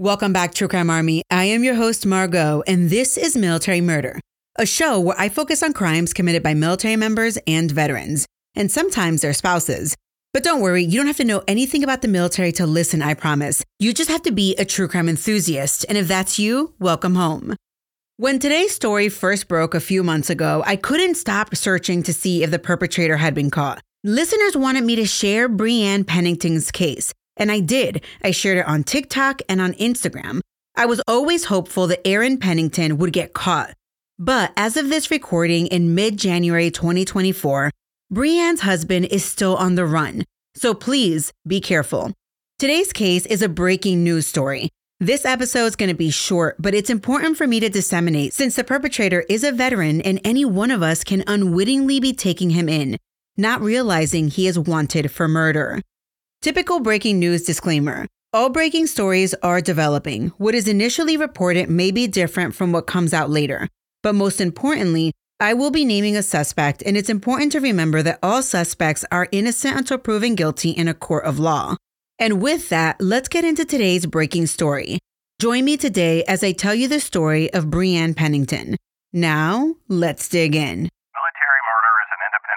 Welcome back, True Crime Army. I am your host, Margot, and this is Military Murder, a show where I focus on crimes committed by military members and veterans, and sometimes their spouses. But don't worry, you don't have to know anything about the military to listen, I promise. You just have to be a true crime enthusiast, and if that's you, welcome home. When today's story first broke a few months ago, I couldn't stop searching to see if the perpetrator had been caught. Listeners wanted me to share Breanne Pennington's case, and I did. I shared it on TikTok and on Instagram. I was always hopeful that Aaron Pennington would get caught. But as of this recording in mid January 2024, Breanne's husband is still on the run. So please be careful. Today's case is a breaking news story. This episode is going to be short, but it's important for me to disseminate since the perpetrator is a veteran and any one of us can unwittingly be taking him in, not realizing he is wanted for murder. Typical breaking news disclaimer. All breaking stories are developing. What is initially reported may be different from what comes out later. But most importantly, I will be naming a suspect, and it's important to remember that all suspects are innocent until proven guilty in a court of law. And with that, let's get into today's breaking story. Join me today as I tell you the story of Breanne Pennington. Now, let's dig in.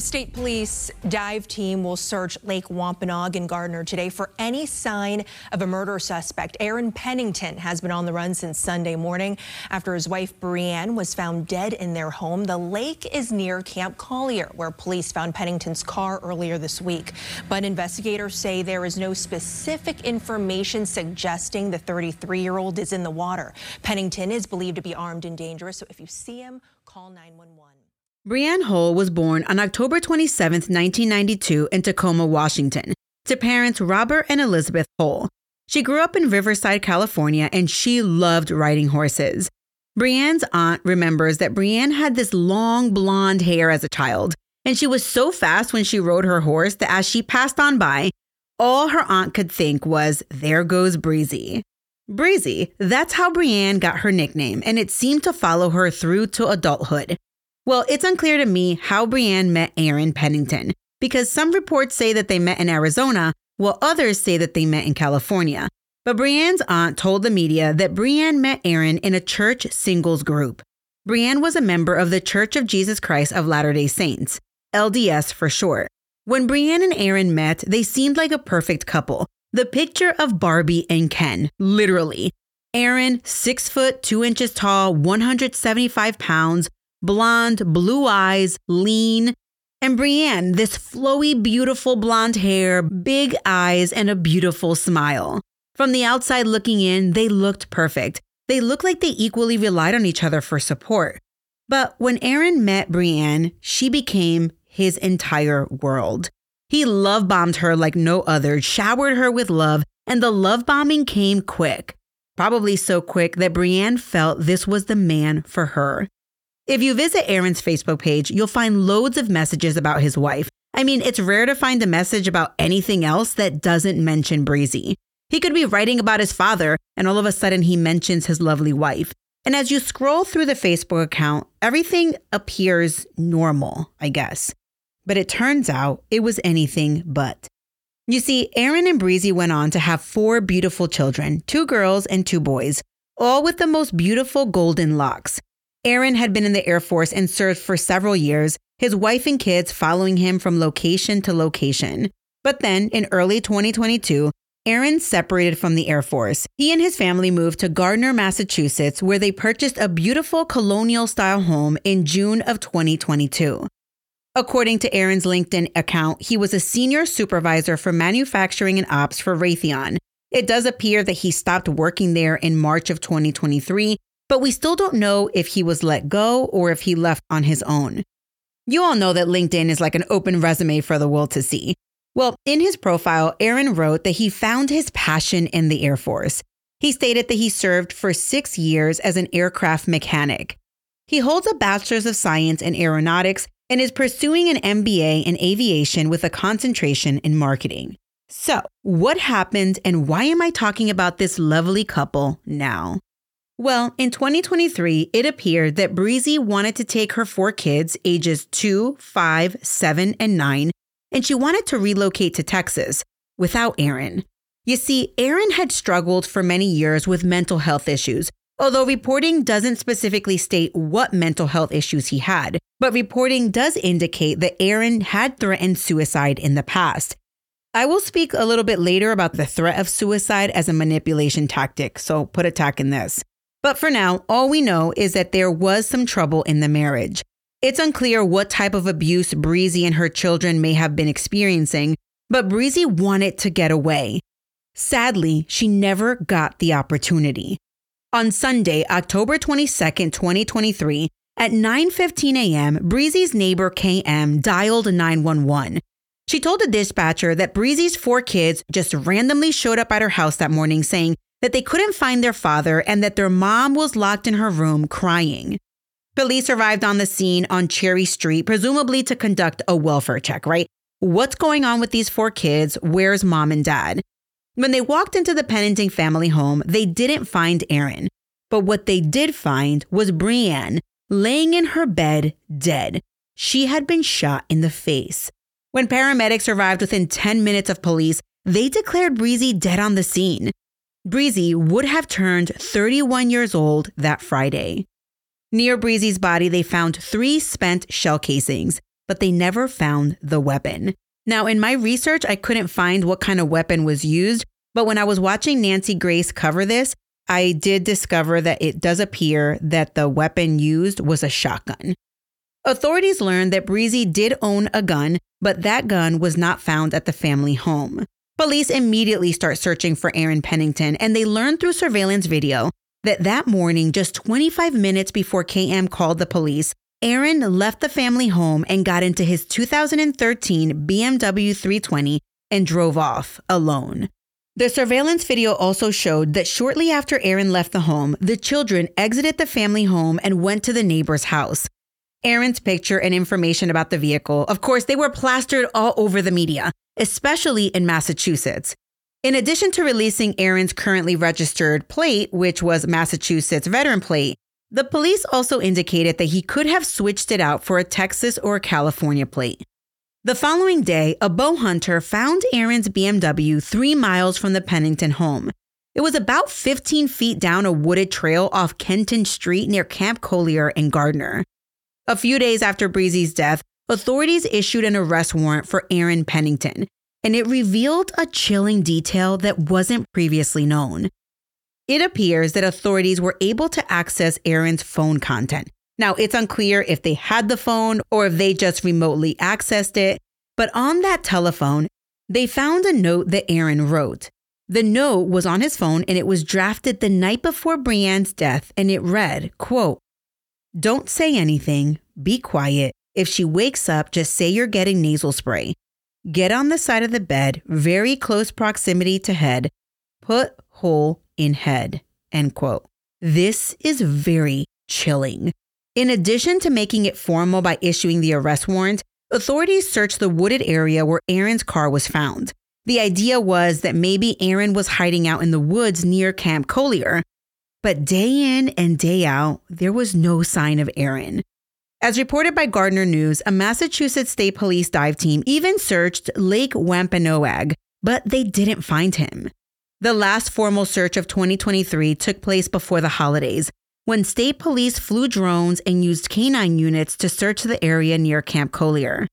state police dive team will search Lake Wampanoag and Gardner today for any sign of a murder suspect. Aaron Pennington has been on the run since Sunday morning after his wife Breanne was found dead in their home. The lake is near Camp Collier, where police found Pennington's car earlier this week. But investigators say there is no specific information suggesting the 33 year old is in the water. Pennington is believed to be armed and dangerous, so if you see him, call 911. Breanne Hull was born on October 27, 1992, in Tacoma, Washington, to parents Robert and Elizabeth Hull. She grew up in Riverside, California, and she loved riding horses. Breanne's aunt remembers that Breanne had this long blonde hair as a child, and she was so fast when she rode her horse that as she passed on by, all her aunt could think was, There goes Breezy. Breezy, that's how Breanne got her nickname, and it seemed to follow her through to adulthood. Well, it's unclear to me how Breanne met Aaron Pennington, because some reports say that they met in Arizona, while others say that they met in California. But Breanne's aunt told the media that Breanne met Aaron in a church singles group. Breanne was a member of the Church of Jesus Christ of Latter day Saints, LDS for short. When Breanne and Aaron met, they seemed like a perfect couple. The picture of Barbie and Ken, literally. Aaron, six foot, two inches tall, 175 pounds, blonde, blue eyes, lean. And Breanne, this flowy, beautiful blonde hair, big eyes, and a beautiful smile. From the outside looking in, they looked perfect. They looked like they equally relied on each other for support. But when Aaron met Breanne, she became his entire world. He love bombed her like no other, showered her with love, and the love bombing came quick. Probably so quick that Breanne felt this was the man for her. If you visit Aaron's Facebook page, you'll find loads of messages about his wife. I mean, it's rare to find a message about anything else that doesn't mention Breezy. He could be writing about his father, and all of a sudden he mentions his lovely wife. And as you scroll through the Facebook account, everything appears normal, I guess. But it turns out it was anything but. You see, Aaron and Breezy went on to have four beautiful children two girls and two boys, all with the most beautiful golden locks. Aaron had been in the Air Force and served for several years, his wife and kids following him from location to location. But then, in early 2022, Aaron separated from the Air Force. He and his family moved to Gardner, Massachusetts, where they purchased a beautiful colonial style home in June of 2022. According to Aaron's LinkedIn account, he was a senior supervisor for manufacturing and ops for Raytheon. It does appear that he stopped working there in March of 2023 but we still don't know if he was let go or if he left on his own. You all know that LinkedIn is like an open resume for the world to see. Well, in his profile, Aaron wrote that he found his passion in the Air Force. He stated that he served for six years as an aircraft mechanic. He holds a Bachelor's of Science in Aeronautics and is pursuing an MBA in aviation with a concentration in marketing. So, what happened and why am I talking about this lovely couple now? Well, in 2023, it appeared that Breezy wanted to take her four kids, ages 2, 5, 7, and 9, and she wanted to relocate to Texas without Aaron. You see, Aaron had struggled for many years with mental health issues, although reporting doesn't specifically state what mental health issues he had, but reporting does indicate that Aaron had threatened suicide in the past. I will speak a little bit later about the threat of suicide as a manipulation tactic, so put a tack in this. But for now, all we know is that there was some trouble in the marriage. It's unclear what type of abuse Breezy and her children may have been experiencing, but Breezy wanted to get away. Sadly, she never got the opportunity. On Sunday, October 22, 2023, at 9:15 a.m., Breezy's neighbor KM dialed 911. She told the dispatcher that Breezy's four kids just randomly showed up at her house that morning saying that they couldn't find their father and that their mom was locked in her room crying. Police arrived on the scene on Cherry Street, presumably to conduct a welfare check, right? What's going on with these four kids? Where's mom and dad? When they walked into the Pennington family home, they didn't find Aaron. But what they did find was Breanne laying in her bed, dead. She had been shot in the face. When paramedics arrived within 10 minutes of police, they declared Breezy dead on the scene. Breezy would have turned 31 years old that Friday. Near Breezy's body, they found three spent shell casings, but they never found the weapon. Now, in my research, I couldn't find what kind of weapon was used, but when I was watching Nancy Grace cover this, I did discover that it does appear that the weapon used was a shotgun. Authorities learned that Breezy did own a gun, but that gun was not found at the family home. Police immediately start searching for Aaron Pennington, and they learn through surveillance video that that morning, just 25 minutes before KM called the police, Aaron left the family home and got into his 2013 BMW 320 and drove off alone. The surveillance video also showed that shortly after Aaron left the home, the children exited the family home and went to the neighbor's house. Aaron's picture and information about the vehicle, of course, they were plastered all over the media, especially in Massachusetts. In addition to releasing Aaron's currently registered plate, which was Massachusetts veteran plate, the police also indicated that he could have switched it out for a Texas or a California plate. The following day, a bow hunter found Aaron's BMW three miles from the Pennington home. It was about 15 feet down a wooded trail off Kenton Street near Camp Collier and Gardner. A few days after Breezy's death, authorities issued an arrest warrant for Aaron Pennington, and it revealed a chilling detail that wasn't previously known. It appears that authorities were able to access Aaron's phone content. Now, it's unclear if they had the phone or if they just remotely accessed it, but on that telephone, they found a note that Aaron wrote. The note was on his phone and it was drafted the night before Breanne's death and it read, quote, Don't say anything, be quiet. If she wakes up, just say you're getting nasal spray. Get on the side of the bed, very close proximity to head. Put hole in head. End quote. This is very chilling. In addition to making it formal by issuing the arrest warrant, authorities searched the wooded area where Aaron's car was found. The idea was that maybe Aaron was hiding out in the woods near Camp Collier. But day in and day out, there was no sign of Aaron. As reported by Gardner News, a Massachusetts State Police dive team even searched Lake Wampanoag, but they didn't find him. The last formal search of 2023 took place before the holidays, when state police flew drones and used canine units to search the area near Camp Collier.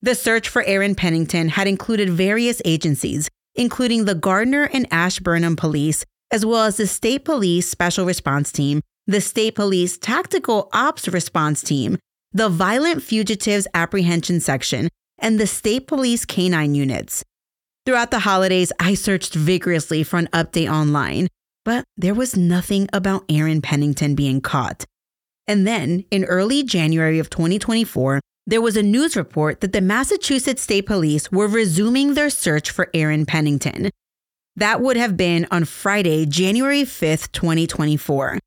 The search for Aaron Pennington had included various agencies, including the Gardner and Ashburnham Police, as well as the State Police Special Response Team the State Police Tactical Ops Response Team, the Violent Fugitives Apprehension Section, and the State Police Canine Units. Throughout the holidays, I searched vigorously for an update online, but there was nothing about Aaron Pennington being caught. And then, in early January of 2024, there was a news report that the Massachusetts State Police were resuming their search for Aaron Pennington. That would have been on Friday, January 5th, 2024.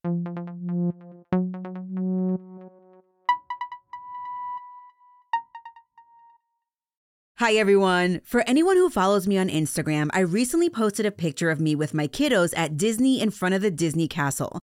Hi, everyone. For anyone who follows me on Instagram, I recently posted a picture of me with my kiddos at Disney in front of the Disney castle.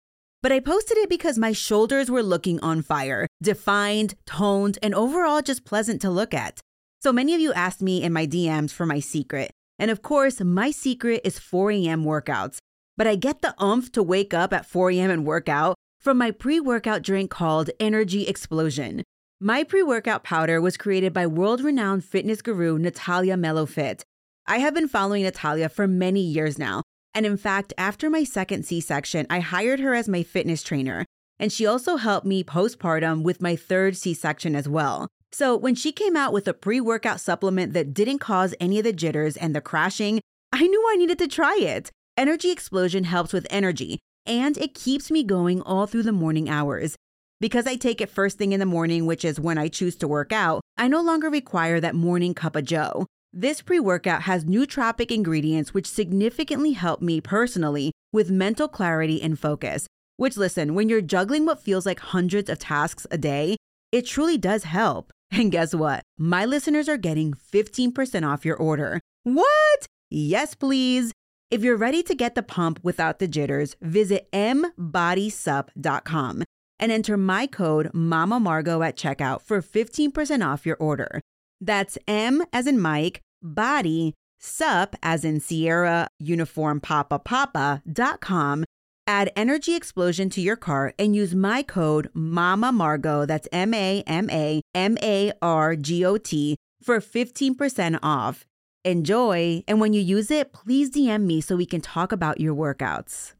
But I posted it because my shoulders were looking on fire, defined, toned, and overall just pleasant to look at. So many of you asked me in my DMs for my secret. And of course, my secret is 4 a.m. workouts. But I get the umph to wake up at 4 a.m. and work out from my pre workout drink called Energy Explosion. My pre workout powder was created by world renowned fitness guru Natalia Melofit. I have been following Natalia for many years now. And in fact, after my second C section, I hired her as my fitness trainer. And she also helped me postpartum with my third C section as well. So when she came out with a pre workout supplement that didn't cause any of the jitters and the crashing, I knew I needed to try it. Energy Explosion helps with energy, and it keeps me going all through the morning hours. Because I take it first thing in the morning, which is when I choose to work out, I no longer require that morning cup of joe. This pre workout has nootropic ingredients which significantly help me personally with mental clarity and focus. Which, listen, when you're juggling what feels like hundreds of tasks a day, it truly does help. And guess what? My listeners are getting 15% off your order. What? Yes, please. If you're ready to get the pump without the jitters, visit mbodysup.com and enter my code Mama Margot at checkout for 15% off your order. That's M as in Mike, body, sup as in Sierra, uniform papa papa dot com. Add Energy Explosion to your cart and use my code Mama Margot, that's M A M A M A R G O T, for 15% off. Enjoy, and when you use it, please DM me so we can talk about your workouts.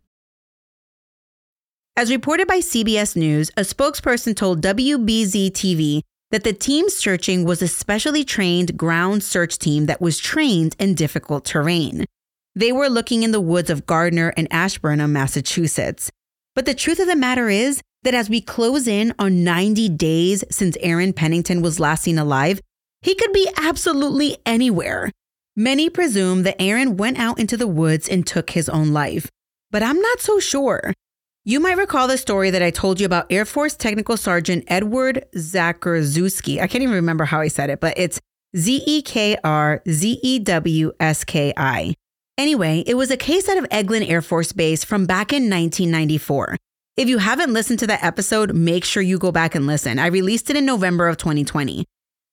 As reported by CBS News, a spokesperson told WBZ TV that the team searching was a specially trained ground search team that was trained in difficult terrain. They were looking in the woods of Gardner and Ashburnham, Massachusetts. But the truth of the matter is that as we close in on 90 days since Aaron Pennington was last seen alive, he could be absolutely anywhere. Many presume that Aaron went out into the woods and took his own life, but I'm not so sure. You might recall the story that I told you about Air Force Technical Sergeant Edward Zakrzewski. I can't even remember how I said it, but it's Z E K R Z E W S K I. Anyway, it was a case out of Eglin Air Force Base from back in 1994. If you haven't listened to that episode, make sure you go back and listen. I released it in November of 2020.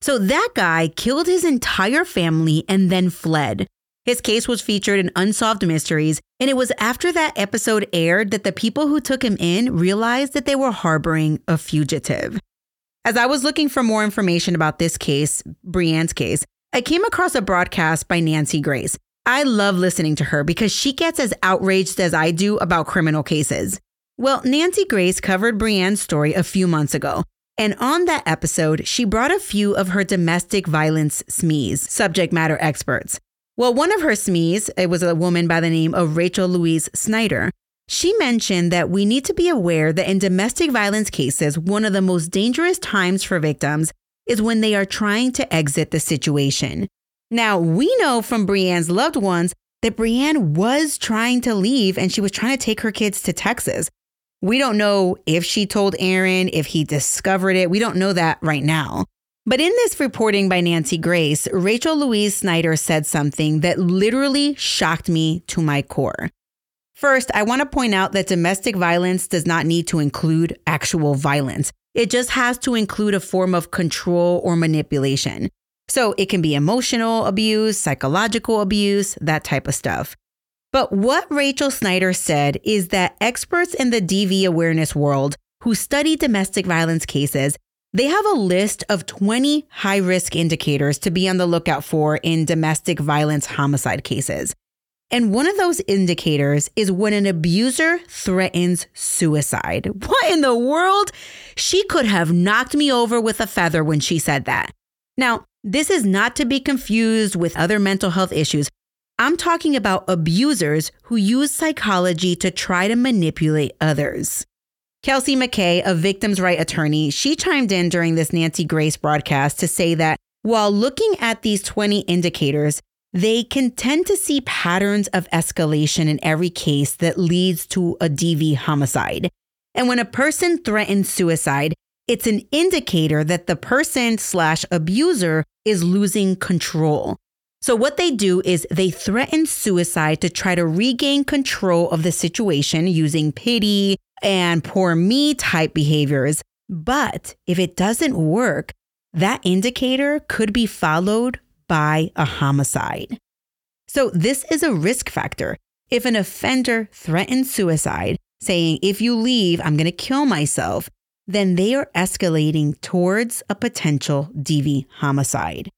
So that guy killed his entire family and then fled. His case was featured in Unsolved Mysteries, and it was after that episode aired that the people who took him in realized that they were harboring a fugitive. As I was looking for more information about this case, Breanne's case, I came across a broadcast by Nancy Grace. I love listening to her because she gets as outraged as I do about criminal cases. Well, Nancy Grace covered Breanne's story a few months ago, and on that episode, she brought a few of her domestic violence SMEs, subject matter experts. Well, one of her SMEs, it was a woman by the name of Rachel Louise Snyder. She mentioned that we need to be aware that in domestic violence cases, one of the most dangerous times for victims is when they are trying to exit the situation. Now, we know from Breanne's loved ones that Breanne was trying to leave and she was trying to take her kids to Texas. We don't know if she told Aaron, if he discovered it. We don't know that right now. But in this reporting by Nancy Grace, Rachel Louise Snyder said something that literally shocked me to my core. First, I want to point out that domestic violence does not need to include actual violence. It just has to include a form of control or manipulation. So it can be emotional abuse, psychological abuse, that type of stuff. But what Rachel Snyder said is that experts in the DV awareness world who study domestic violence cases they have a list of 20 high risk indicators to be on the lookout for in domestic violence homicide cases. And one of those indicators is when an abuser threatens suicide. What in the world? She could have knocked me over with a feather when she said that. Now, this is not to be confused with other mental health issues. I'm talking about abusers who use psychology to try to manipulate others. Kelsey McKay, a victim's right attorney, she chimed in during this Nancy Grace broadcast to say that while looking at these 20 indicators, they can tend to see patterns of escalation in every case that leads to a DV homicide. And when a person threatens suicide, it's an indicator that the person slash abuser is losing control. So, what they do is they threaten suicide to try to regain control of the situation using pity and poor me type behaviors. But if it doesn't work, that indicator could be followed by a homicide. So, this is a risk factor. If an offender threatens suicide, saying, if you leave, I'm going to kill myself, then they are escalating towards a potential DV homicide.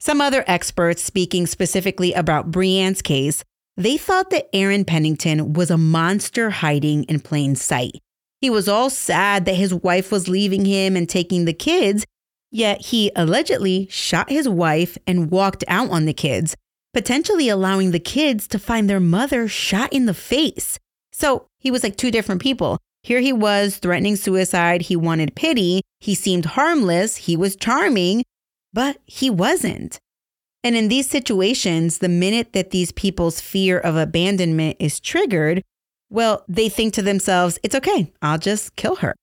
Some other experts speaking specifically about Breanne's case, they thought that Aaron Pennington was a monster hiding in plain sight. He was all sad that his wife was leaving him and taking the kids, yet he allegedly shot his wife and walked out on the kids, potentially allowing the kids to find their mother shot in the face. So he was like two different people. Here he was threatening suicide. He wanted pity. He seemed harmless. He was charming but he wasn't. And in these situations, the minute that these people's fear of abandonment is triggered, well, they think to themselves, it's okay, I'll just kill her.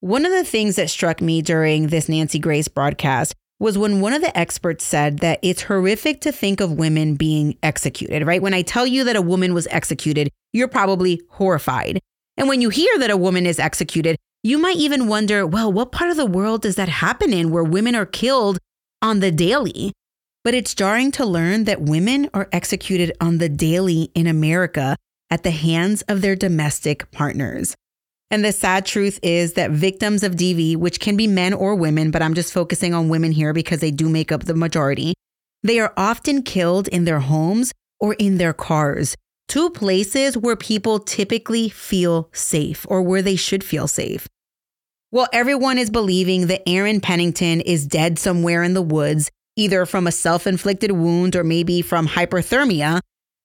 One of the things that struck me during this Nancy Grace broadcast was when one of the experts said that it's horrific to think of women being executed, right? When I tell you that a woman was executed, you're probably horrified. And when you hear that a woman is executed, you might even wonder, well, what part of the world does that happen in where women are killed on the daily. But it's jarring to learn that women are executed on the daily in America at the hands of their domestic partners. And the sad truth is that victims of DV, which can be men or women, but I'm just focusing on women here because they do make up the majority, they are often killed in their homes or in their cars, two places where people typically feel safe or where they should feel safe. Well, everyone is believing that Aaron Pennington is dead somewhere in the woods, either from a self inflicted wound or maybe from hyperthermia.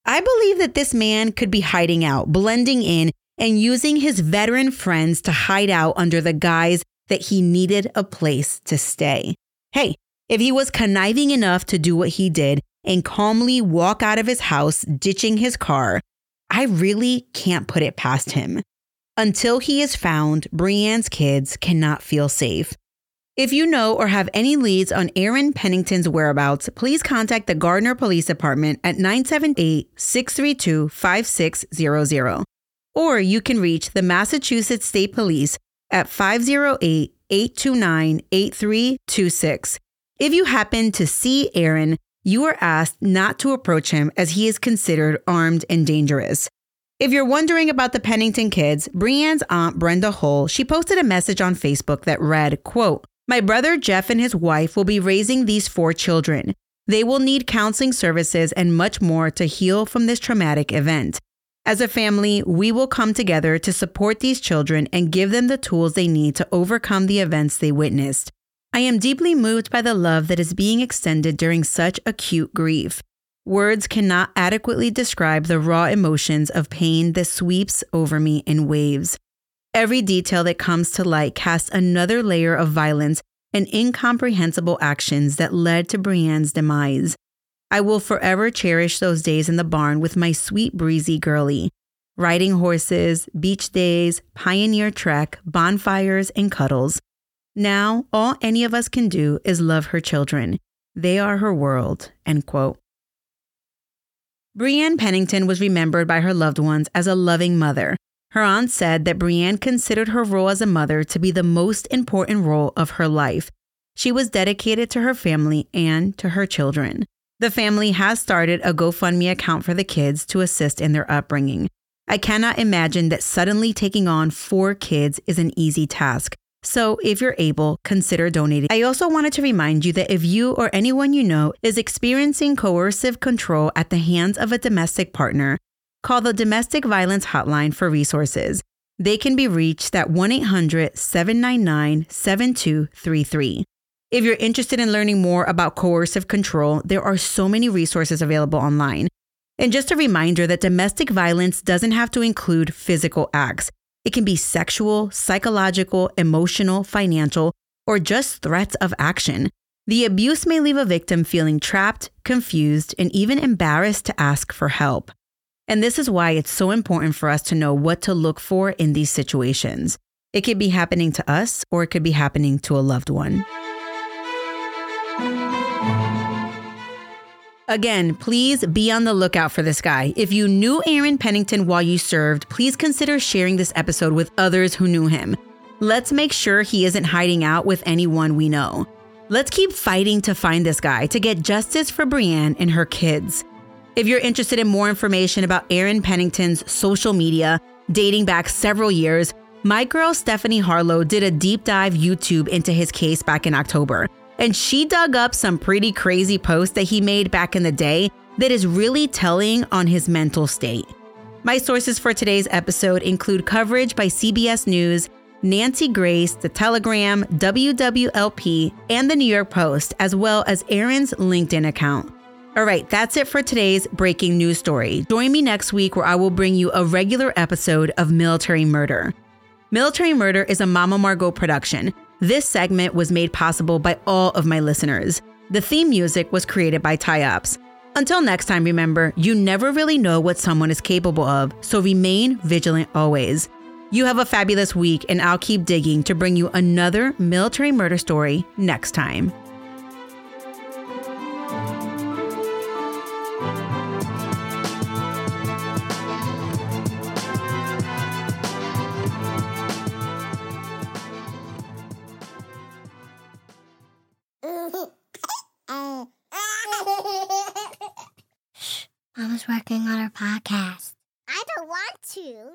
I believe that this man could be hiding out, blending in, and using his veteran friends to hide out under the guise that he needed a place to stay. Hey, if he was conniving enough to do what he did and calmly walk out of his house, ditching his car, I really can't put it past him. Until he is found, Breanne's kids cannot feel safe. If you know or have any leads on Aaron Pennington's whereabouts, please contact the Gardner Police Department at 978 632 5600. Or you can reach the Massachusetts State Police at 508 829 8326. If you happen to see Aaron, you are asked not to approach him as he is considered armed and dangerous. If you're wondering about the Pennington kids, Breanne's aunt Brenda Hull, she posted a message on Facebook that read, quote, My brother Jeff and his wife will be raising these four children. They will need counseling services and much more to heal from this traumatic event. As a family, we will come together to support these children and give them the tools they need to overcome the events they witnessed. I am deeply moved by the love that is being extended during such acute grief. Words cannot adequately describe the raw emotions of pain that sweeps over me in waves. Every detail that comes to light casts another layer of violence and incomprehensible actions that led to Breanne's demise. I will forever cherish those days in the barn with my sweet, breezy girlie. Riding horses, beach days, pioneer trek, bonfires, and cuddles. Now, all any of us can do is love her children. They are her world. End quote. Breanne Pennington was remembered by her loved ones as a loving mother. Her aunt said that Breanne considered her role as a mother to be the most important role of her life. She was dedicated to her family and to her children. The family has started a GoFundMe account for the kids to assist in their upbringing. I cannot imagine that suddenly taking on four kids is an easy task. So, if you're able, consider donating. I also wanted to remind you that if you or anyone you know is experiencing coercive control at the hands of a domestic partner, call the Domestic Violence Hotline for resources. They can be reached at 1 800 799 7233. If you're interested in learning more about coercive control, there are so many resources available online. And just a reminder that domestic violence doesn't have to include physical acts. It can be sexual, psychological, emotional, financial, or just threats of action. The abuse may leave a victim feeling trapped, confused, and even embarrassed to ask for help. And this is why it's so important for us to know what to look for in these situations. It could be happening to us or it could be happening to a loved one. Again, please be on the lookout for this guy. If you knew Aaron Pennington while you served, please consider sharing this episode with others who knew him. Let's make sure he isn't hiding out with anyone we know. Let's keep fighting to find this guy to get justice for Breanne and her kids. If you're interested in more information about Aaron Pennington's social media dating back several years, my girl Stephanie Harlowe did a deep dive YouTube into his case back in October, and she dug up some pretty crazy posts that he made back in the day that is really telling on his mental state. My sources for today's episode include coverage by CBS News Nancy Grace, The Telegram, WWLP, and The New York Post, as well as Aaron's LinkedIn account. All right, that's it for today's breaking news story. Join me next week where I will bring you a regular episode of Military Murder. Military Murder is a Mama Margot production. This segment was made possible by all of my listeners. The theme music was created by Ty Ops. Until next time, remember, you never really know what someone is capable of, so remain vigilant always. You have a fabulous week, and I'll keep digging to bring you another military murder story next time. Podcast. I don't want to.